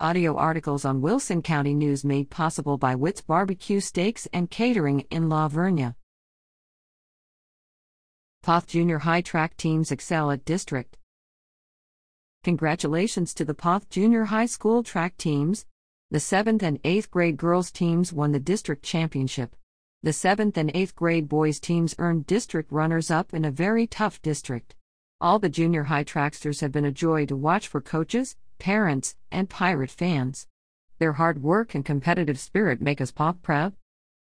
Audio articles on Wilson County News made possible by Witt's Barbecue Steaks and Catering in La Vernia. Poth Junior High track teams excel at district. Congratulations to the Poth Junior High School track teams. The 7th and 8th grade girls teams won the district championship. The 7th and 8th grade boys teams earned district runners up in a very tough district. All the junior high tracksters have been a joy to watch for coaches, parents, and pirate fans. Their hard work and competitive spirit make us Poth proud.